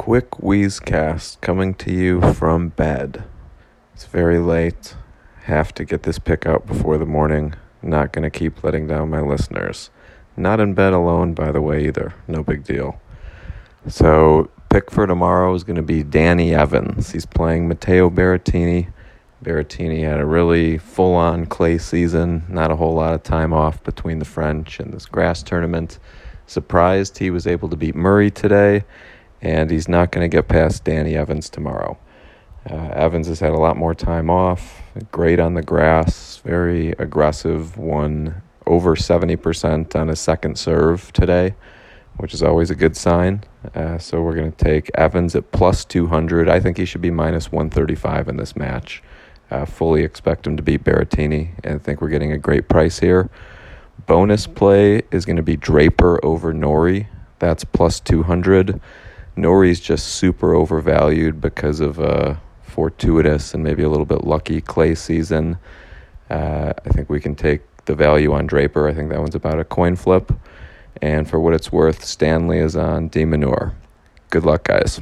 quick Wheezecast coming to you from bed. It's very late. Have to get this pick out before the morning. Not going to keep letting down my listeners. Not in bed alone, by the way, either. No big deal. So, pick for tomorrow is going to be Danny Evans. He's playing Matteo Berrettini. Berrettini had a really full on clay season, not a whole lot of time off between the French and this grass tournament. Surprised he was able to beat Murray today and he's not going to get past Danny Evans tomorrow. Uh, Evans has had a lot more time off, great on the grass, very aggressive, won over 70% on his second serve today, which is always a good sign. Uh, so we're going to take Evans at plus 200. I think he should be minus 135 in this match. Uh, fully expect him to beat Berrettini, and think we're getting a great price here. Bonus play is going to be Draper over Norrie. That's plus 200. Norrie's just super overvalued because of a fortuitous and maybe a little bit lucky clay season. Uh, I think we can take the value on Draper. I think that one's about a coin flip. And for what it's worth, Stanley is on De Minaur. Good luck, guys.